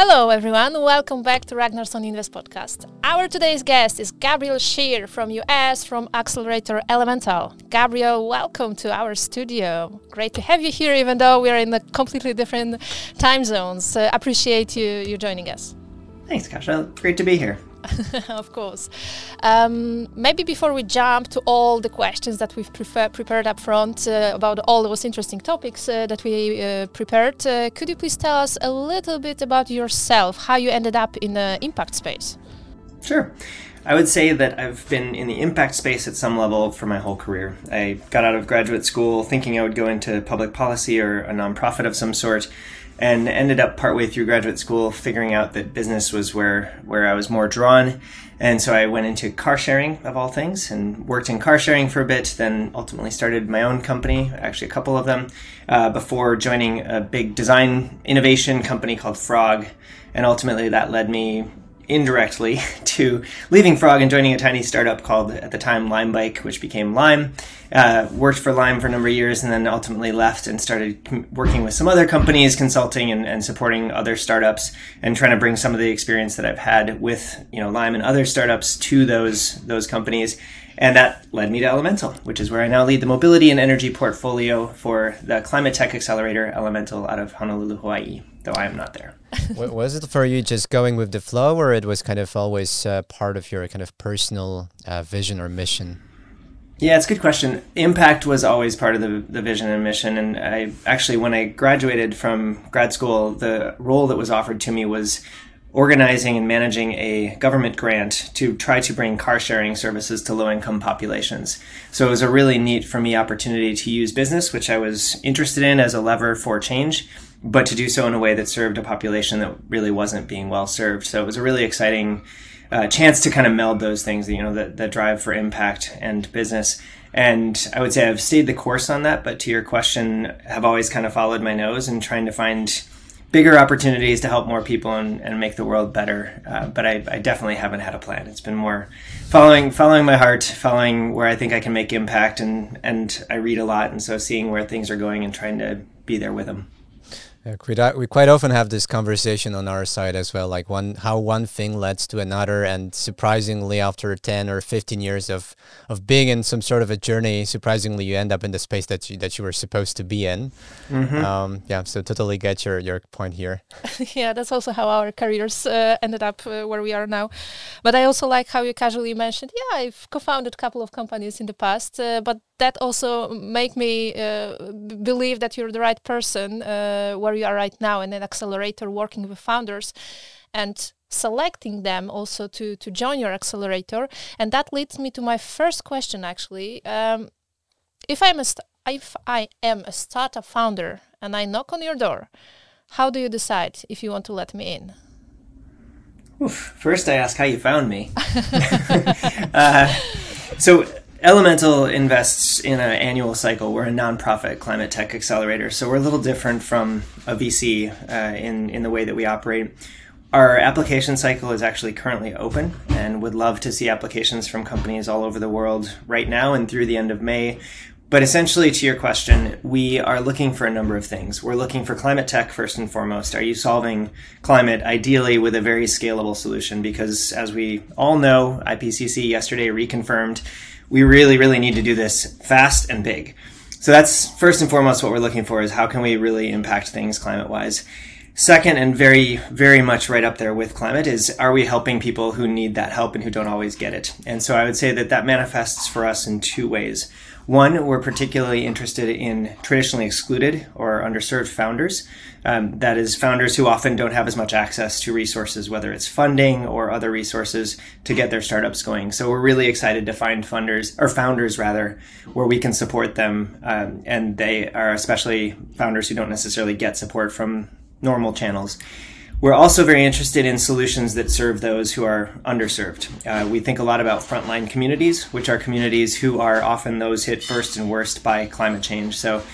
Hello, everyone. Welcome back to Ragnarsson Invest podcast. Our today's guest is Gabriel Scheer from US from Accelerator Elemental. Gabriel, welcome to our studio. Great to have you here, even though we are in a completely different time zones. Uh, appreciate you you joining us. Thanks, Kasha. Great to be here. of course. Um, maybe before we jump to all the questions that we've prefer- prepared up front uh, about all those interesting topics uh, that we uh, prepared, uh, could you please tell us a little bit about yourself, how you ended up in the impact space? Sure. I would say that I've been in the impact space at some level for my whole career. I got out of graduate school thinking I would go into public policy or a nonprofit of some sort and ended up partway through graduate school figuring out that business was where where I was more drawn. And so I went into car sharing of all things and worked in car sharing for a bit, then ultimately started my own company, actually a couple of them, uh, before joining a big design innovation company called Frog. And ultimately that led me indirectly to leaving Frog and joining a tiny startup called at the time Limebike, which became Lime. Uh, worked for Lime for a number of years and then ultimately left and started com- working with some other companies, consulting and, and, supporting other startups, and trying to bring some of the experience that I've had with you know Lime and other startups to those those companies. And that led me to Elemental, which is where I now lead the mobility and energy portfolio for the Climate Tech Accelerator Elemental out of Honolulu, Hawaii, though I am not there. was it for you just going with the flow, or it was kind of always uh, part of your kind of personal uh, vision or mission? Yeah, it's a good question. Impact was always part of the, the vision and mission. And I actually, when I graduated from grad school, the role that was offered to me was organizing and managing a government grant to try to bring car sharing services to low income populations. So it was a really neat for me opportunity to use business, which I was interested in as a lever for change, but to do so in a way that served a population that really wasn't being well served. So it was a really exciting uh, chance to kind of meld those things, that you know, the drive for impact and business. And I would say I've stayed the course on that, but to your question, have always kind of followed my nose and trying to find bigger opportunities to help more people and, and make the world better. Uh, but I, I, definitely haven't had a plan. It's been more following following my heart, following where I think I can make impact, and and I read a lot, and so seeing where things are going and trying to be there with them. Yeah, we, we quite often have this conversation on our side as well, like one how one thing leads to another, and surprisingly, after ten or fifteen years of of being in some sort of a journey, surprisingly, you end up in the space that you that you were supposed to be in. Mm-hmm. Um, yeah, so totally get your your point here. yeah, that's also how our careers uh, ended up uh, where we are now. But I also like how you casually mentioned, yeah, I've co-founded a couple of companies in the past, uh, but that also make me uh, believe that you're the right person uh, where you are right now in an accelerator working with founders and selecting them also to to join your accelerator. And that leads me to my first question actually. Um, if i'm a st- if i am a startup founder and i knock on your door how do you decide if you want to let me in? Oof. first i ask how you found me. Uh, so Elemental invests in an annual cycle. We're a nonprofit climate tech accelerator, so we're a little different from a VC uh, in in the way that we operate. Our application cycle is actually currently open, and would love to see applications from companies all over the world right now and through the end of May. But essentially, to your question, we are looking for a number of things. We're looking for climate tech first and foremost. Are you solving climate ideally with a very scalable solution? Because as we all know, IPCC yesterday reconfirmed we really, really need to do this fast and big. So that's first and foremost what we're looking for is how can we really impact things climate wise. Second, and very, very much right up there with climate, is are we helping people who need that help and who don't always get it? And so I would say that that manifests for us in two ways. One, we're particularly interested in traditionally excluded or underserved founders. Um, that is, founders who often don't have as much access to resources, whether it's funding or other resources to get their startups going. So we're really excited to find funders or founders rather, where we can support them, um, and they are especially founders who don't necessarily get support from normal channels. We're also very interested in solutions that serve those who are underserved. Uh, we think a lot about frontline communities, which are communities who are often those hit first and worst by climate change. So,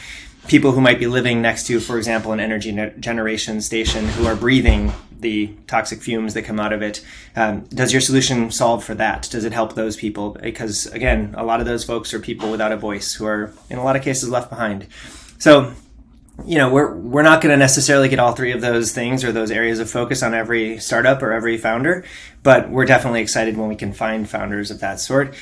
people who might be living next to, for example, an energy generation station who are breathing the toxic fumes that come out of it. Um, does your solution solve for that? Does it help those people? Because, again, a lot of those folks are people without a voice who are, in a lot of cases, left behind. So, you know, we're we're not going to necessarily get all three of those things or those areas of focus on every startup or every founder, but we're definitely excited when we can find founders of that sort.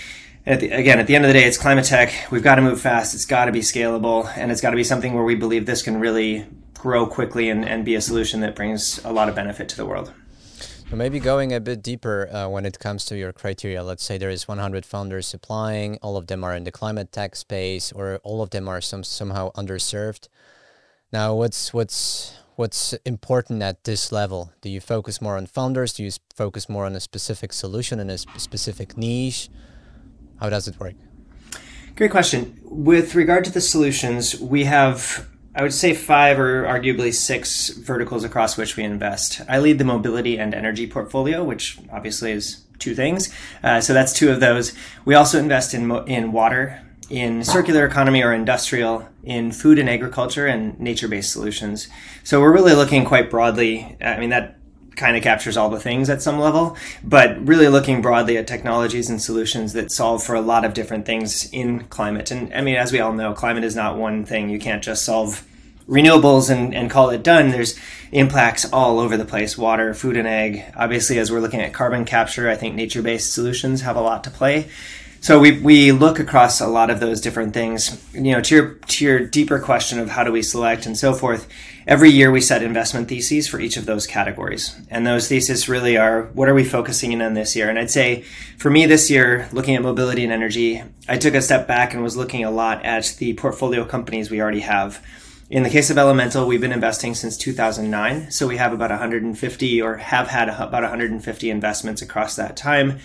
At the, again, at the end of the day, it's climate tech. We've got to move fast. It's got to be scalable, and it's got to be something where we believe this can really grow quickly and, and be a solution that brings a lot of benefit to the world. Maybe going a bit deeper uh, when it comes to your criteria. Let's say there is 100 founders applying. All of them are in the climate tech space, or all of them are some somehow underserved. Now, what's what's what's important at this level? Do you focus more on founders? Do you focus more on a specific solution in a sp- specific niche? How does it work? Great question. With regard to the solutions, we have, I would say, five or arguably six verticals across which we invest. I lead the mobility and energy portfolio, which obviously is two things. Uh, so that's two of those. We also invest in in water, in circular economy or industrial, in food and agriculture, and nature based solutions. So we're really looking quite broadly. I mean, that kind of captures all the things at some level, but really looking broadly at technologies and solutions that solve for a lot of different things in climate. And I mean, as we all know, climate is not one thing. You can't just solve renewables and, and call it done. There's impacts all over the place water, food, and ag. Obviously, as we're looking at carbon capture, I think nature based solutions have a lot to play. So we, we look across a lot of those different things. You know, to your to your deeper question of how do we select and so forth. Every year we set investment theses for each of those categories, and those theses really are what are we focusing in on this year. And I'd say for me this year, looking at mobility and energy, I took a step back and was looking a lot at the portfolio companies we already have. In the case of Elemental, we've been investing since 2009, so we have about 150 or have had about 150 investments across that time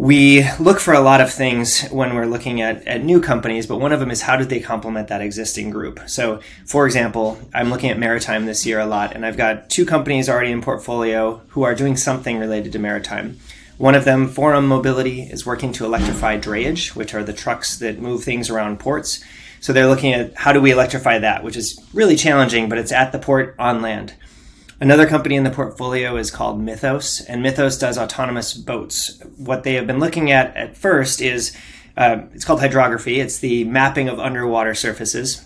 we look for a lot of things when we're looking at, at new companies, but one of them is how do they complement that existing group? So, for example, I'm looking at maritime this year a lot, and I've got two companies already in portfolio who are doing something related to maritime. One of them, Forum Mobility, is working to electrify drayage, which are the trucks that move things around ports. So they're looking at how do we electrify that, which is really challenging, but it's at the port on land. Another company in the portfolio is called Mythos, and Mythos does autonomous boats. What they have been looking at at first is uh, it's called hydrography. It's the mapping of underwater surfaces,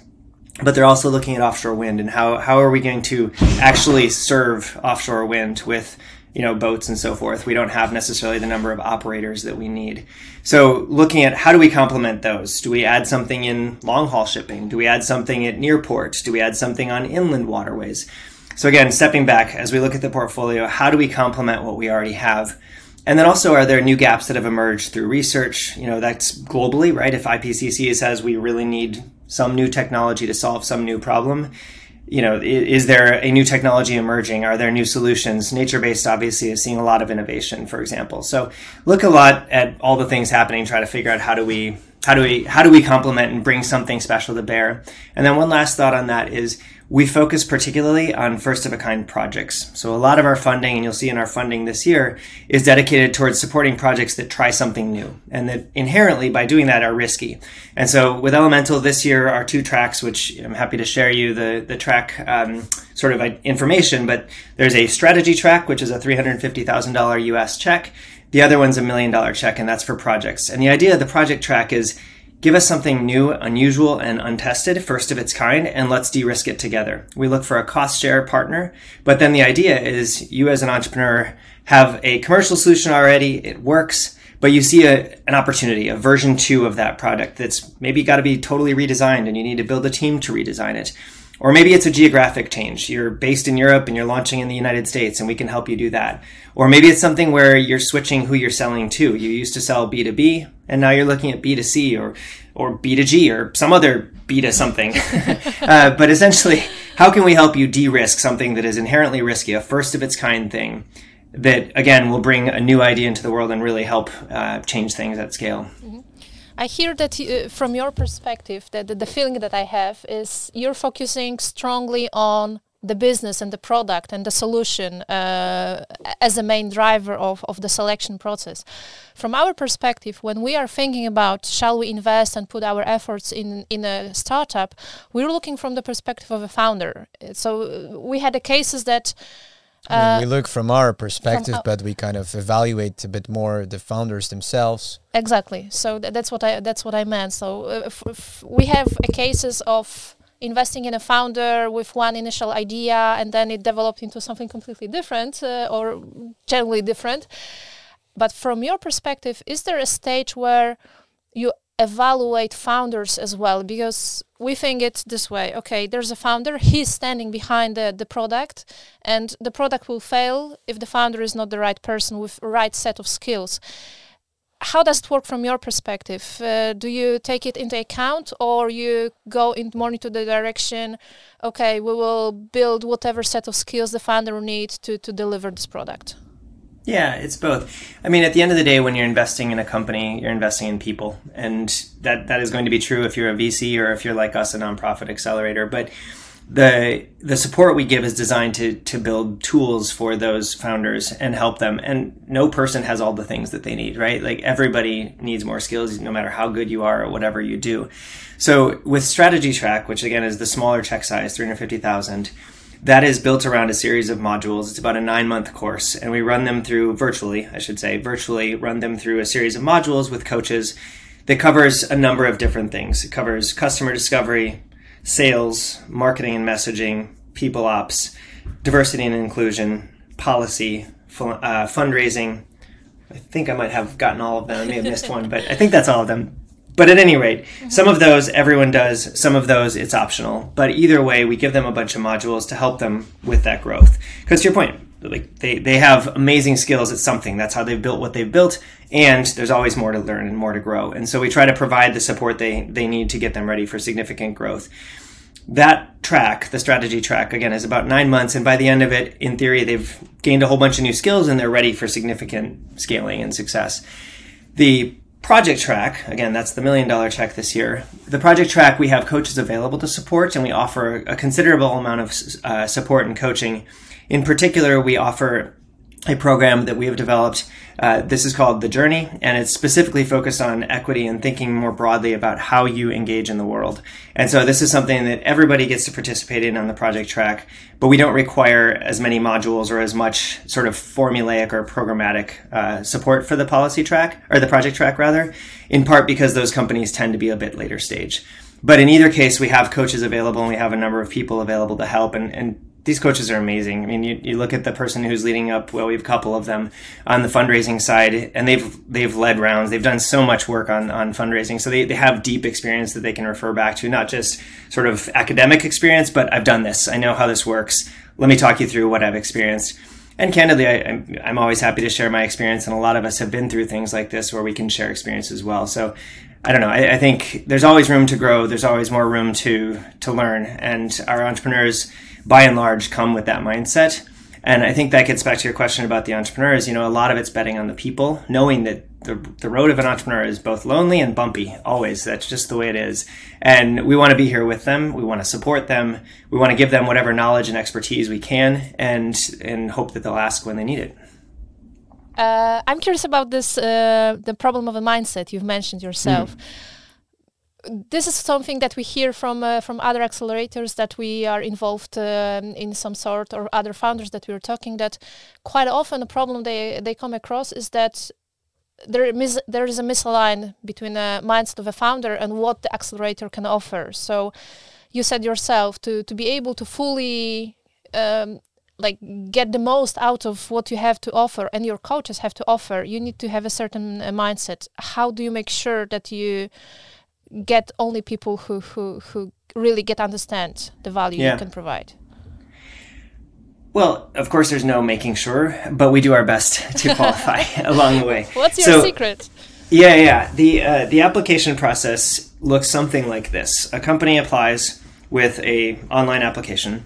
but they're also looking at offshore wind and how how are we going to actually serve offshore wind with you know boats and so forth. We don't have necessarily the number of operators that we need. So looking at how do we complement those? Do we add something in long haul shipping? Do we add something at near ports? Do we add something on inland waterways? So again, stepping back as we look at the portfolio, how do we complement what we already have? And then also, are there new gaps that have emerged through research? You know, that's globally, right? If IPCC says we really need some new technology to solve some new problem, you know, is there a new technology emerging? Are there new solutions? Nature based obviously is seeing a lot of innovation, for example. So look a lot at all the things happening, try to figure out how do we how do we how do we complement and bring something special to bear? And then one last thought on that is we focus particularly on first of a kind projects. So a lot of our funding, and you'll see in our funding this year, is dedicated towards supporting projects that try something new and that inherently by doing that are risky. And so with Elemental this year, our two tracks, which I'm happy to share you the, the track um, sort of information, but there's a strategy track, which is a $350,000 US check. The other one's a million dollar check, and that's for projects. And the idea of the project track is Give us something new, unusual, and untested, first of its kind, and let's de risk it together. We look for a cost share partner, but then the idea is you as an entrepreneur have a commercial solution already, it works, but you see a, an opportunity, a version two of that product that's maybe got to be totally redesigned and you need to build a team to redesign it. Or maybe it's a geographic change. You're based in Europe and you're launching in the United States, and we can help you do that. Or maybe it's something where you're switching who you're selling to. You used to sell B2B, and now you're looking at B2C or, or B2G or some other B to something. uh, but essentially, how can we help you de risk something that is inherently risky, a first of its kind thing? That again will bring a new idea into the world and really help uh, change things at scale. Mm-hmm. I hear that uh, from your perspective, that the, the feeling that I have is you're focusing strongly on the business and the product and the solution uh, as the main driver of, of the selection process. From our perspective, when we are thinking about shall we invest and put our efforts in, in a startup, we're looking from the perspective of a founder. So uh, we had the cases that I mean, we uh, look from our perspective, from but we kind of evaluate a bit more the founders themselves. Exactly. So th- that's what I that's what I meant. So uh, we have cases of investing in a founder with one initial idea and then it developed into something completely different uh, or generally different. But from your perspective, is there a stage where you evaluate founders as well? Because we think it's this way okay, there's a founder, he's standing behind the, the product, and the product will fail if the founder is not the right person with right set of skills how does it work from your perspective? Uh, do you take it into account, or you go in more into the direction? Okay, we will build whatever set of skills the founder needs to to deliver this product. Yeah, it's both. I mean, at the end of the day, when you're investing in a company, you're investing in people, and that that is going to be true if you're a VC or if you're like us, a nonprofit accelerator. But the the support we give is designed to to build tools for those founders and help them and no person has all the things that they need right like everybody needs more skills no matter how good you are or whatever you do so with strategy track which again is the smaller check size 350000 that is built around a series of modules it's about a nine month course and we run them through virtually i should say virtually run them through a series of modules with coaches that covers a number of different things it covers customer discovery sales, marketing and messaging, people ops, diversity and inclusion, policy, uh, fundraising. I think I might have gotten all of them. I may have missed one, but I think that's all of them. But at any rate, mm-hmm. some of those everyone does, some of those it's optional. But either way, we give them a bunch of modules to help them with that growth. Because to your point, like they, they have amazing skills at something. That's how they've built what they've built. And there's always more to learn and more to grow. And so we try to provide the support they, they need to get them ready for significant growth. That track, the strategy track, again, is about nine months. And by the end of it, in theory, they've gained a whole bunch of new skills and they're ready for significant scaling and success. The project track, again, that's the million dollar check this year. The project track, we have coaches available to support and we offer a considerable amount of uh, support and coaching in particular, we offer a program that we have developed. Uh, this is called The Journey, and it's specifically focused on equity and thinking more broadly about how you engage in the world. And so, this is something that everybody gets to participate in on the project track, but we don't require as many modules or as much sort of formulaic or programmatic uh, support for the policy track, or the project track rather, in part because those companies tend to be a bit later stage. But in either case, we have coaches available and we have a number of people available to help. And, and these coaches are amazing. I mean, you, you look at the person who's leading up. Well, we have a couple of them on the fundraising side, and they've they've led rounds. They've done so much work on on fundraising, so they, they have deep experience that they can refer back to, not just sort of academic experience, but I've done this. I know how this works. Let me talk you through what I've experienced. And candidly, I, am I'm always happy to share my experience, and a lot of us have been through things like this where we can share experience as well. So I don't know. I, I, think there's always room to grow. There's always more room to to learn, and our entrepreneurs by and large come with that mindset. And I think that gets back to your question about the entrepreneurs. You know, a lot of it's betting on the people, knowing that the, the road of an entrepreneur is both lonely and bumpy, always. That's just the way it is. And we want to be here with them. We want to support them. We want to give them whatever knowledge and expertise we can and, and hope that they'll ask when they need it. Uh, I'm curious about this, uh, the problem of a mindset you've mentioned yourself. Mm this is something that we hear from uh, from other accelerators that we are involved um, in some sort or other founders that we are talking that quite often the problem they they come across is that there mis- there is a misalignment between the mindset of a founder and what the accelerator can offer. So you said yourself to to be able to fully um, like get the most out of what you have to offer and your coaches have to offer you need to have a certain uh, mindset. How do you make sure that you get only people who who who really get understand the value yeah. you can provide well, of course, there's no making sure, but we do our best to qualify along the way. What's your so, secret? Yeah, yeah. The uh, the application process looks something like this: a company applies with a online application.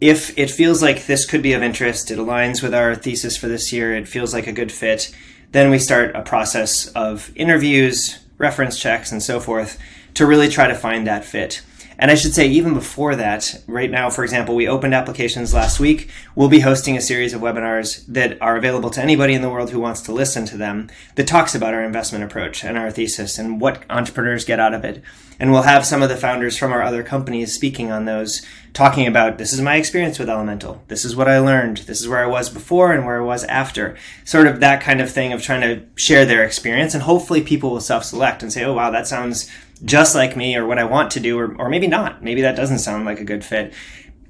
If it feels like this could be of interest, it aligns with our thesis for this year, it feels like a good fit, then we start a process of interviews, reference checks, and so forth to really try to find that fit. And I should say, even before that, right now, for example, we opened applications last week. We'll be hosting a series of webinars that are available to anybody in the world who wants to listen to them that talks about our investment approach and our thesis and what entrepreneurs get out of it. And we'll have some of the founders from our other companies speaking on those, talking about this is my experience with Elemental. This is what I learned. This is where I was before and where I was after. Sort of that kind of thing of trying to share their experience. And hopefully people will self select and say, oh, wow, that sounds just like me or what I want to do, or, or maybe not. Maybe that doesn't sound like a good fit.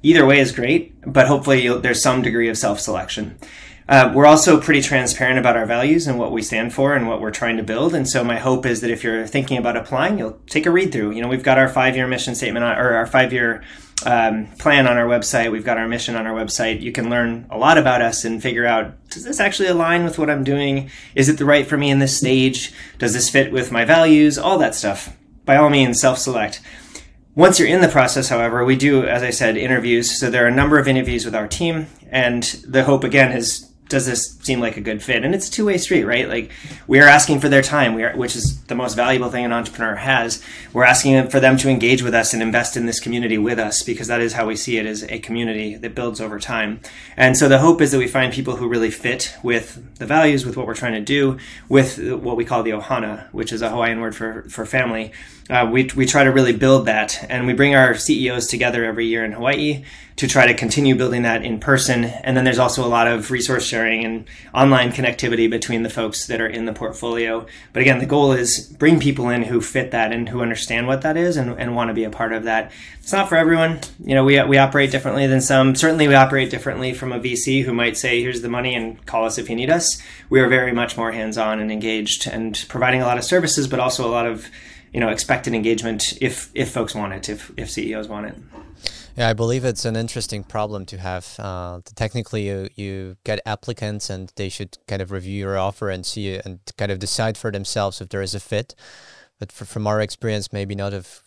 Either way is great, but hopefully there's some degree of self selection. Uh, we're also pretty transparent about our values and what we stand for and what we're trying to build. And so my hope is that if you're thinking about applying, you'll take a read through. You know, we've got our five year mission statement on, or our five year um, plan on our website. We've got our mission on our website. You can learn a lot about us and figure out does this actually align with what I'm doing? Is it the right for me in this stage? Does this fit with my values? All that stuff. By all means, self select. Once you're in the process, however, we do, as I said, interviews. So there are a number of interviews with our team. And the hope, again, is does this seem like a good fit? And it's a two way street, right? Like we are asking for their time, are, which is the most valuable thing an entrepreneur has. We're asking for them to engage with us and invest in this community with us because that is how we see it as a community that builds over time. And so the hope is that we find people who really fit with the values, with what we're trying to do, with what we call the ohana, which is a Hawaiian word for, for family. Uh, we, we try to really build that and we bring our CEOs together every year in Hawaii to try to continue building that in person. And then there's also a lot of resource sharing and online connectivity between the folks that are in the portfolio. But again, the goal is bring people in who fit that and who understand what that is and, and want to be a part of that. It's not for everyone. You know, we, we operate differently than some. Certainly we operate differently from a VC who might say, here's the money and call us if you need us. We are very much more hands-on and engaged and providing a lot of services, but also a lot of, you know, expected engagement if, if folks want it, if, if CEOs want it. Yeah, I believe it's an interesting problem to have. Uh, technically, you, you get applicants and they should kind of review your offer and see and kind of decide for themselves if there is a fit. But for, from our experience, maybe not of,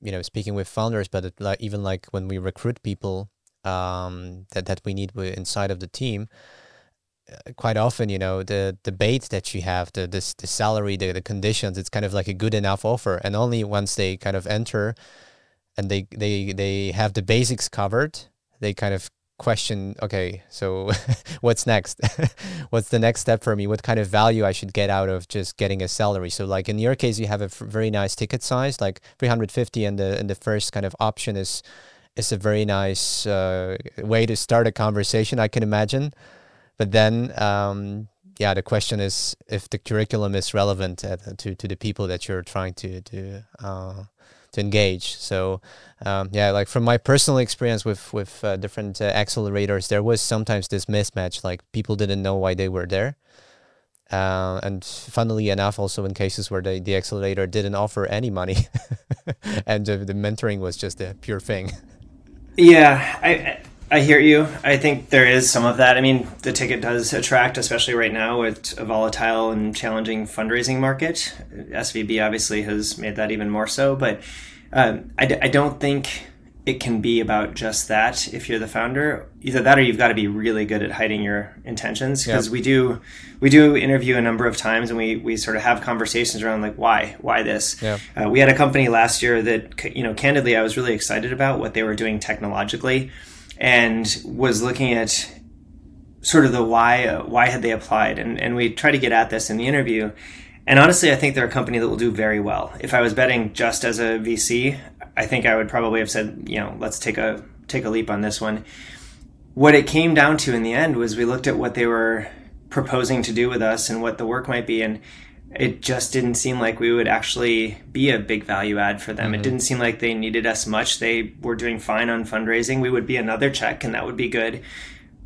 you know, speaking with founders, but it, like, even like when we recruit people um, that, that we need inside of the team, uh, quite often, you know, the debate that you have, the this the salary, the, the conditions, it's kind of like a good enough offer. And only once they kind of enter and they they they have the basics covered. They kind of question okay so what's next? What's the next step for me? What kind of value i should get out of just getting a salary? So like in your case you have a very nice ticket size like 350 and the and the first kind of option is is a very nice uh, way to start a conversation i can imagine. But then um, yeah the question is if the curriculum is relevant uh, to to the people that you're trying to to uh, to engage. So um, yeah, like from my personal experience with with uh, different uh, accelerators, there was sometimes this mismatch. Like people didn't know why they were there. Uh, and funnily enough, also in cases where the, the accelerator didn't offer any money, and the, the mentoring was just a pure thing. Yeah, I I hear you. I think there is some of that. I mean, the ticket does attract, especially right now with a volatile and challenging fundraising market. SVB obviously has made that even more so, but um, I d- I don't think it can be about just that if you're the founder either that or you've got to be really good at hiding your intentions because yep. we do we do interview a number of times and we we sort of have conversations around like why why this yep. uh, we had a company last year that you know candidly i was really excited about what they were doing technologically and was looking at sort of the why why had they applied? And and we try to get at this in the interview. And honestly i think they're a company that will do very well. If i was betting just as a vc i think i would probably have said you know let's take a take a leap on this one. What it came down to in the end was we looked at what they were proposing to do with us and what the work might be. And it just didn't seem like we would actually be a big value add for them. Mm-hmm. It didn't seem like they needed us much. They were doing fine on fundraising. We would be another check and that would be good.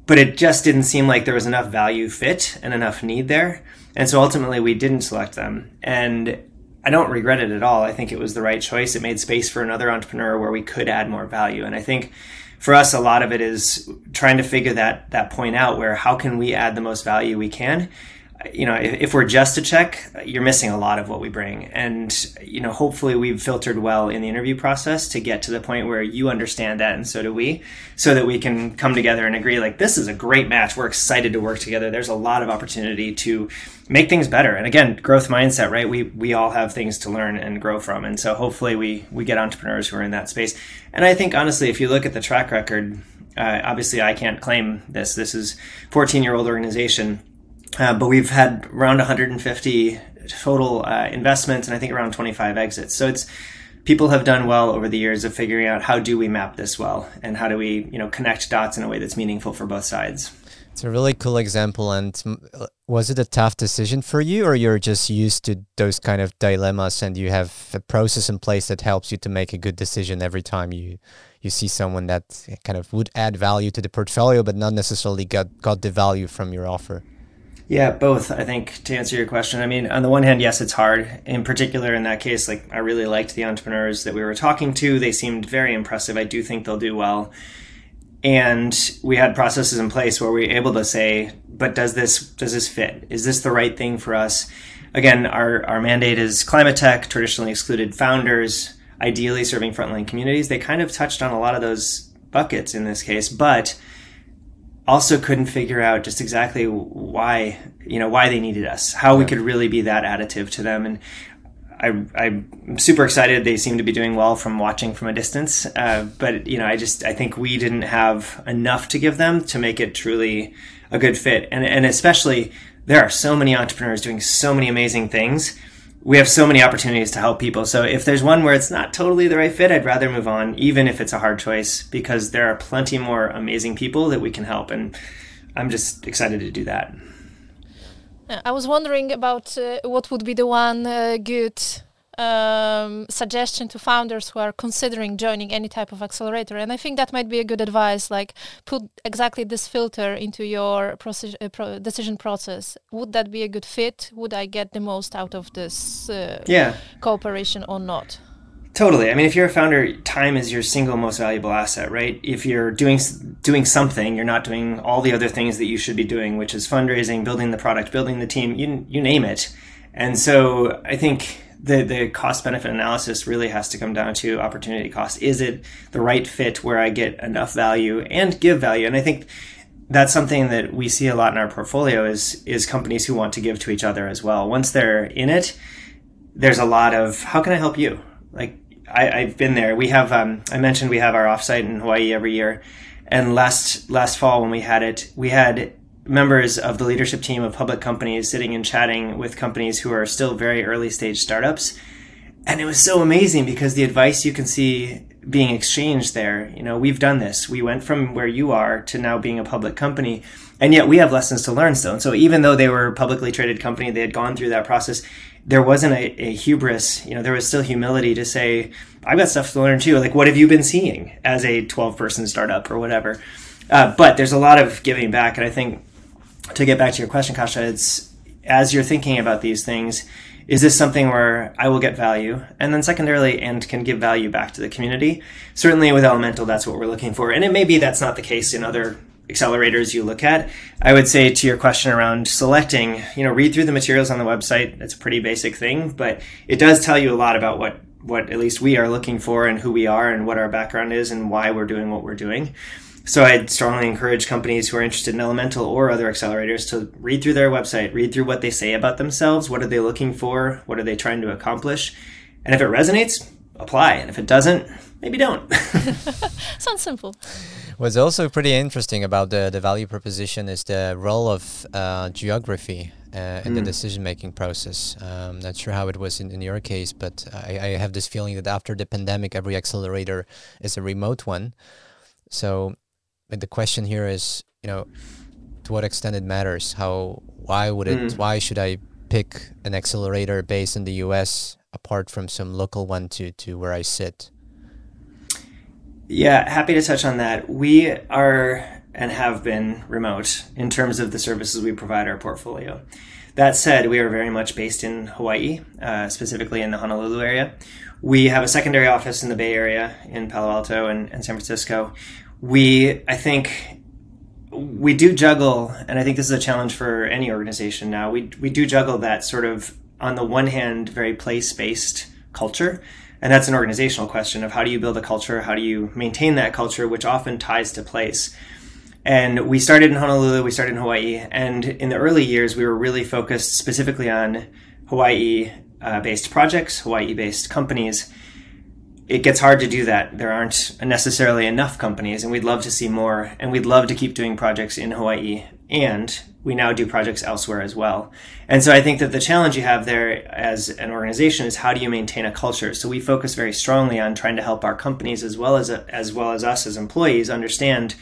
But it just didn't seem like there was enough value fit and enough need there. And so ultimately we didn't select them. And I don't regret it at all. I think it was the right choice. It made space for another entrepreneur where we could add more value. And I think for us, a lot of it is trying to figure that that point out where how can we add the most value we can you know, if, if, we're just a check, you're missing a lot of what we bring. And, you know, hopefully we've filtered well in the interview process to get to the point where you understand that and so do we, so that we can come together and agree like, this is a great match. We're excited to work together. There's a lot of opportunity to make things better. And again, growth mindset, right? We, we all have things to learn and grow from. And so hopefully we, we get entrepreneurs who are in that space. And I think honestly, if you look at the track record, uh, obviously I can't claim this. This is 14 year old organization uh, but we've had around 150 total uh, investments and I think around 25 exits. So it's people have done well over the years of figuring out how do we map this well and how do we you know connect dots in a way that's meaningful for both sides. It's a really cool example. And uh, was it a tough decision for you, or you're just used to those kind of dilemmas and you have a process in place that helps you to make a good decision every time you you see someone that kind of would add value to the portfolio, but not necessarily got got the value from your offer? Yeah, both. I think to answer your question, I mean, on the one hand, yes, it's hard. In particular, in that case, like I really liked the entrepreneurs that we were talking to. They seemed very impressive. I do think they'll do well and we had processes in place where we were able to say but does this does this fit is this the right thing for us again our, our mandate is climate tech traditionally excluded founders ideally serving frontline communities they kind of touched on a lot of those buckets in this case but also couldn't figure out just exactly why you know why they needed us how we could really be that additive to them and I, I'm super excited. They seem to be doing well from watching from a distance. Uh, but you know, I just I think we didn't have enough to give them to make it truly a good fit. And and especially there are so many entrepreneurs doing so many amazing things. We have so many opportunities to help people. So if there's one where it's not totally the right fit, I'd rather move on, even if it's a hard choice, because there are plenty more amazing people that we can help. And I'm just excited to do that. I was wondering about uh, what would be the one uh, good um, suggestion to founders who are considering joining any type of accelerator. And I think that might be a good advice. Like, put exactly this filter into your process, uh, pro decision process. Would that be a good fit? Would I get the most out of this uh, yeah. cooperation or not? Totally. I mean, if you're a founder, time is your single most valuable asset, right? If you're doing doing something, you're not doing all the other things that you should be doing, which is fundraising, building the product, building the team, you you name it. And so, I think the the cost benefit analysis really has to come down to opportunity cost. Is it the right fit where I get enough value and give value? And I think that's something that we see a lot in our portfolio is is companies who want to give to each other as well. Once they're in it, there's a lot of how can I help you? Like I, have been there. We have um, I mentioned we have our offsite in Hawaii every year, and last last fall when we had it, we had members of the leadership team of public companies sitting and chatting with companies who are still very early stage startups, and it was so amazing because the advice you can see being exchanged there. You know, we've done this. We went from where you are to now being a public company, and yet we have lessons to learn still. And so even though they were a publicly traded company, they had gone through that process there wasn't a, a, hubris, you know, there was still humility to say, I've got stuff to learn too. Like, what have you been seeing as a 12 person startup or whatever? Uh, but there's a lot of giving back. And I think to get back to your question, Kasha, it's as you're thinking about these things, is this something where I will get value? And then secondarily, and can give value back to the community? Certainly with Elemental, that's what we're looking for. And it may be that's not the case in other accelerators you look at. I would say to your question around selecting, you know, read through the materials on the website. That's a pretty basic thing, but it does tell you a lot about what what at least we are looking for and who we are and what our background is and why we're doing what we're doing. So I'd strongly encourage companies who are interested in Elemental or other accelerators to read through their website, read through what they say about themselves, what are they looking for, what are they trying to accomplish, and if it resonates, apply, and if it doesn't, maybe don't. Sounds simple. What's also pretty interesting about the, the value proposition is the role of uh, geography uh, in mm. the decision making process. Um, not sure how it was in, in your case, but I, I, have this feeling that after the pandemic, every accelerator is a remote one. So the question here is, you know, to what extent it matters? How? Why would it? Mm. Why should I pick an accelerator based in the U.S. apart from some local one to to where I sit? Yeah, happy to touch on that. We are and have been remote in terms of the services we provide our portfolio. That said, we are very much based in Hawaii, uh, specifically in the Honolulu area. We have a secondary office in the Bay Area in Palo Alto and, and San Francisco. We, I think, we do juggle, and I think this is a challenge for any organization now. We we do juggle that sort of on the one hand very place based culture and that's an organizational question of how do you build a culture? How do you maintain that culture, which often ties to place? And we started in Honolulu, we started in Hawaii. And in the early years, we were really focused specifically on Hawaii uh, based projects, Hawaii based companies. It gets hard to do that. There aren't necessarily enough companies, and we'd love to see more. And we'd love to keep doing projects in Hawaii and we now do projects elsewhere as well. And so I think that the challenge you have there as an organization is how do you maintain a culture? So we focus very strongly on trying to help our companies as well as as well as us as employees understand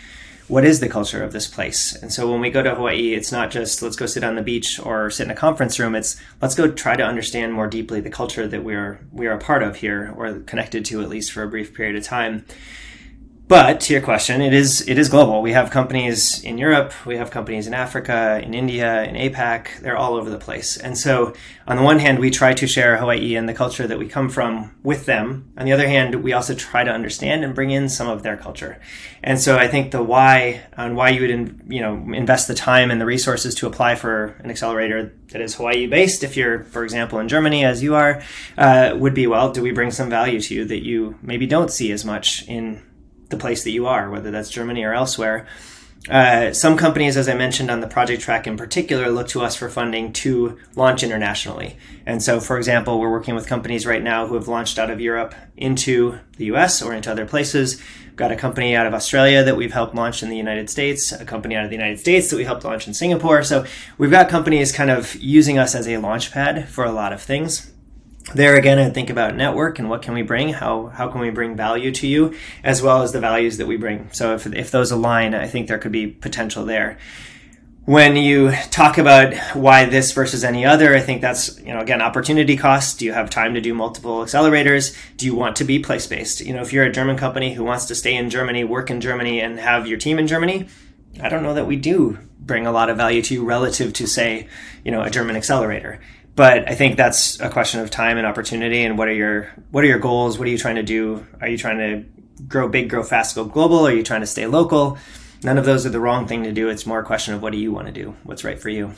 what is the culture of this place? And so when we go to Hawaii, it's not just let's go sit on the beach or sit in a conference room. It's let's go try to understand more deeply the culture that we are we are a part of here or connected to at least for a brief period of time. But to your question, it is it is global. We have companies in Europe, we have companies in Africa, in India, in APAC. They're all over the place. And so, on the one hand, we try to share Hawaii and the culture that we come from with them. On the other hand, we also try to understand and bring in some of their culture. And so, I think the why on why you would you know invest the time and the resources to apply for an accelerator that is Hawaii based, if you're, for example, in Germany as you are, uh, would be well, do we bring some value to you that you maybe don't see as much in the place that you are, whether that's Germany or elsewhere. Uh, some companies, as I mentioned on the project track in particular, look to us for funding to launch internationally. And so, for example, we're working with companies right now who have launched out of Europe into the US or into other places. We've got a company out of Australia that we've helped launch in the United States, a company out of the United States that we helped launch in Singapore. So we've got companies kind of using us as a launch pad for a lot of things there again i think about network and what can we bring how how can we bring value to you as well as the values that we bring. So if, if those align i think there could be potential there. When you talk about why this versus any other i think that's you know again opportunity cost. Do you have time to do multiple accelerators? Do you want to be place based you know if you're a german company who wants to stay in germany work in germany and have your team in germany i don't know that we do bring a lot of value to you relative to say you know a german accelerator but I think that's a question of time and opportunity. And what are your what are your goals? What are you trying to do? Are you trying to grow big, grow fast, go global? Are you trying to stay local? None of those are the wrong thing to do. It's more a question of what do you want to do? What's right for you?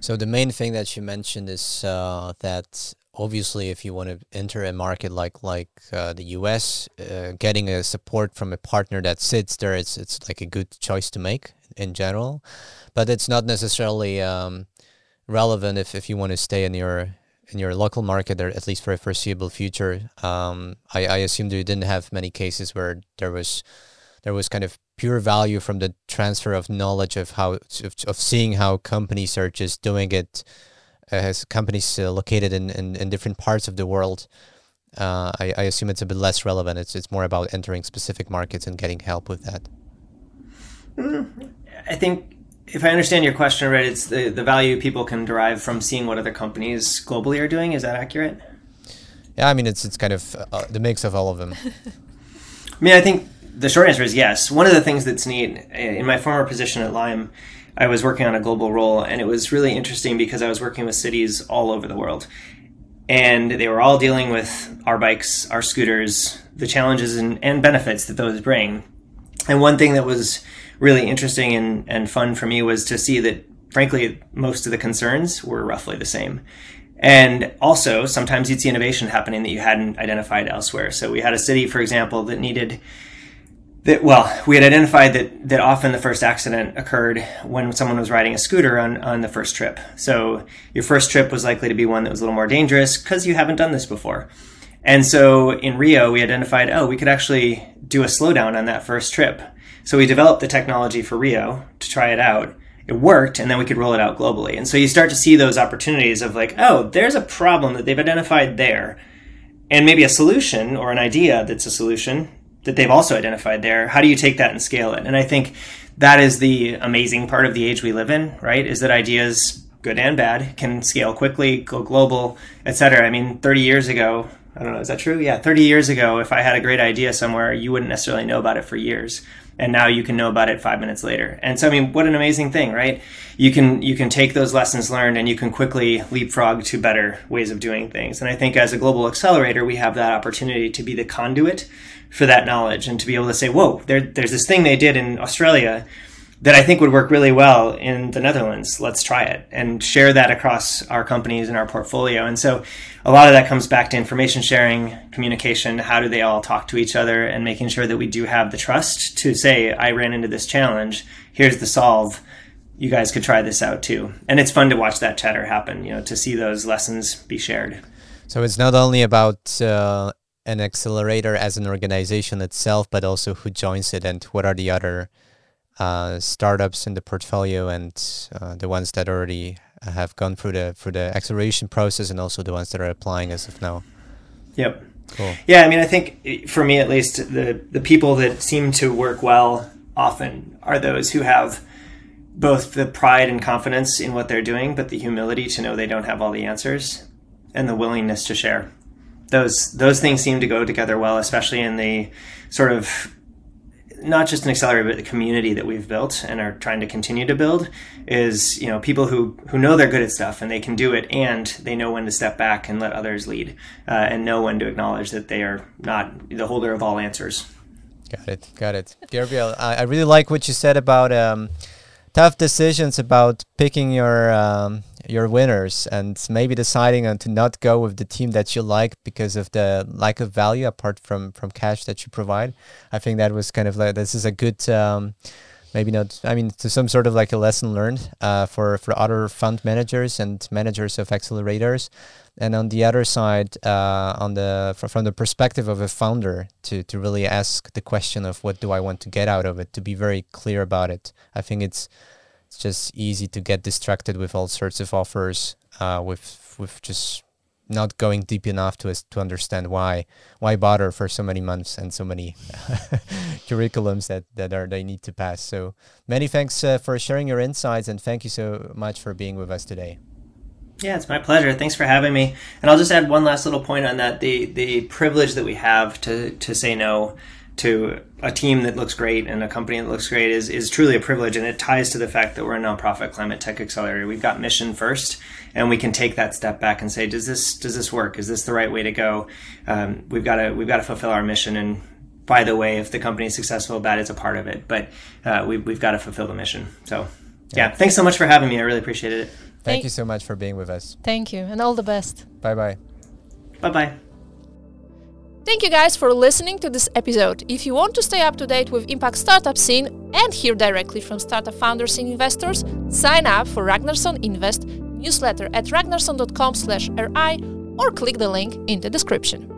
So the main thing that you mentioned is uh, that obviously if you want to enter a market like like uh, the US, uh, getting a support from a partner that sits there, it's it's like a good choice to make in general, but it's not necessarily. Um, relevant if, if you want to stay in your in your local market or at least for a foreseeable future. Um, I, I assume you didn't have many cases where there was there was kind of pure value from the transfer of knowledge of how of, of seeing how companies are just doing it as companies uh, located in, in, in different parts of the world. Uh, I, I assume it's a bit less relevant. It's it's more about entering specific markets and getting help with that. Mm, I think if I understand your question right, it's the, the value people can derive from seeing what other companies globally are doing. Is that accurate? Yeah, I mean, it's it's kind of uh, the mix of all of them. I mean, I think the short answer is yes. One of the things that's neat in my former position at Lime, I was working on a global role, and it was really interesting because I was working with cities all over the world, and they were all dealing with our bikes, our scooters, the challenges and, and benefits that those bring. And one thing that was really interesting and, and fun for me was to see that, frankly, most of the concerns were roughly the same. And also, sometimes you'd see innovation happening that you hadn't identified elsewhere. So we had a city, for example, that needed that well, we had identified that that often the first accident occurred when someone was riding a scooter on, on the first trip. So your first trip was likely to be one that was a little more dangerous because you haven't done this before. And so in Rio, we identified, oh, we could actually do a slowdown on that first trip. So we developed the technology for Rio to try it out. It worked, and then we could roll it out globally. And so you start to see those opportunities of like, oh, there's a problem that they've identified there, and maybe a solution or an idea that's a solution that they've also identified there. How do you take that and scale it? And I think that is the amazing part of the age we live in, right? Is that ideas, good and bad, can scale quickly, go global, etc. I mean, 30 years ago, I don't know, is that true? Yeah, 30 years ago, if I had a great idea somewhere, you wouldn't necessarily know about it for years and now you can know about it five minutes later. And so, I mean, what an amazing thing, right? You can you can take those lessons learned and you can quickly leapfrog to better ways of doing things. And I think as a global accelerator, we have that opportunity to be the conduit for that knowledge and to be able to say, "Whoa, there, there's this thing they did in Australia." That I think would work really well in the Netherlands. Let's try it and share that across our companies and our portfolio. And so a lot of that comes back to information sharing, communication. How do they all talk to each other and making sure that we do have the trust to say, I ran into this challenge. Here's the solve. You guys could try this out too. And it's fun to watch that chatter happen, you know, to see those lessons be shared. So it's not only about uh, an accelerator as an organization itself, but also who joins it and what are the other uh, startups in the portfolio and uh, the ones that already have gone through the through the acceleration process and also the ones that are applying as of now. Yep. Cool. Yeah, I mean, I think for me at least, the the people that seem to work well often are those who have both the pride and confidence in what they're doing, but the humility to know they don't have all the answers and the willingness to share. Those those things seem to go together well, especially in the sort of not just an accelerator, but the community that we've built and are trying to continue to build is, you know, people who, who know they're good at stuff and they can do it and they know when to step back and let others lead uh, and know when to acknowledge that they are not the holder of all answers. Got it. Got it. Gabriel, I, I really like what you said about um, tough decisions about picking your um, your winners and maybe deciding on to not go with the team that you like because of the lack of value apart from from cash that you provide. I think that was kind of like this is a good. Um, maybe not i mean to some sort of like a lesson learned uh, for for other fund managers and managers of accelerators and on the other side uh, on the from, from the perspective of a founder to to really ask the question of what do i want to get out of it to be very clear about it i think it's it's just easy to get distracted with all sorts of offers uh, with with just not going deep enough to to understand why why bother for so many months and so many curriculums that that are they need to pass. So many thanks uh, for sharing your insights and thank you so much for being with us today. Yeah, it's my pleasure. Thanks for having me. And I'll just add one last little point on that: the the privilege that we have to to say no to a team that looks great and a company that looks great is, is truly a privilege. And it ties to the fact that we're a nonprofit climate tech accelerator. We've got mission first and we can take that step back and say does this does this work? Is this the right way to go? Um, we've got to we've got to fulfill our mission. And by the way if the company is successful that is a part of it. But uh, we, we've got to fulfill the mission. So yeah. yeah. Thanks so much for having me. I really appreciated it. Thank, thank you so much for being with us. Thank you and all the best. Bye bye bye bye Thank you guys for listening to this episode. If you want to stay up to date with impact startup scene and hear directly from startup founders and investors, sign up for Ragnarsson Invest newsletter at ragnarsson.com/ri or click the link in the description.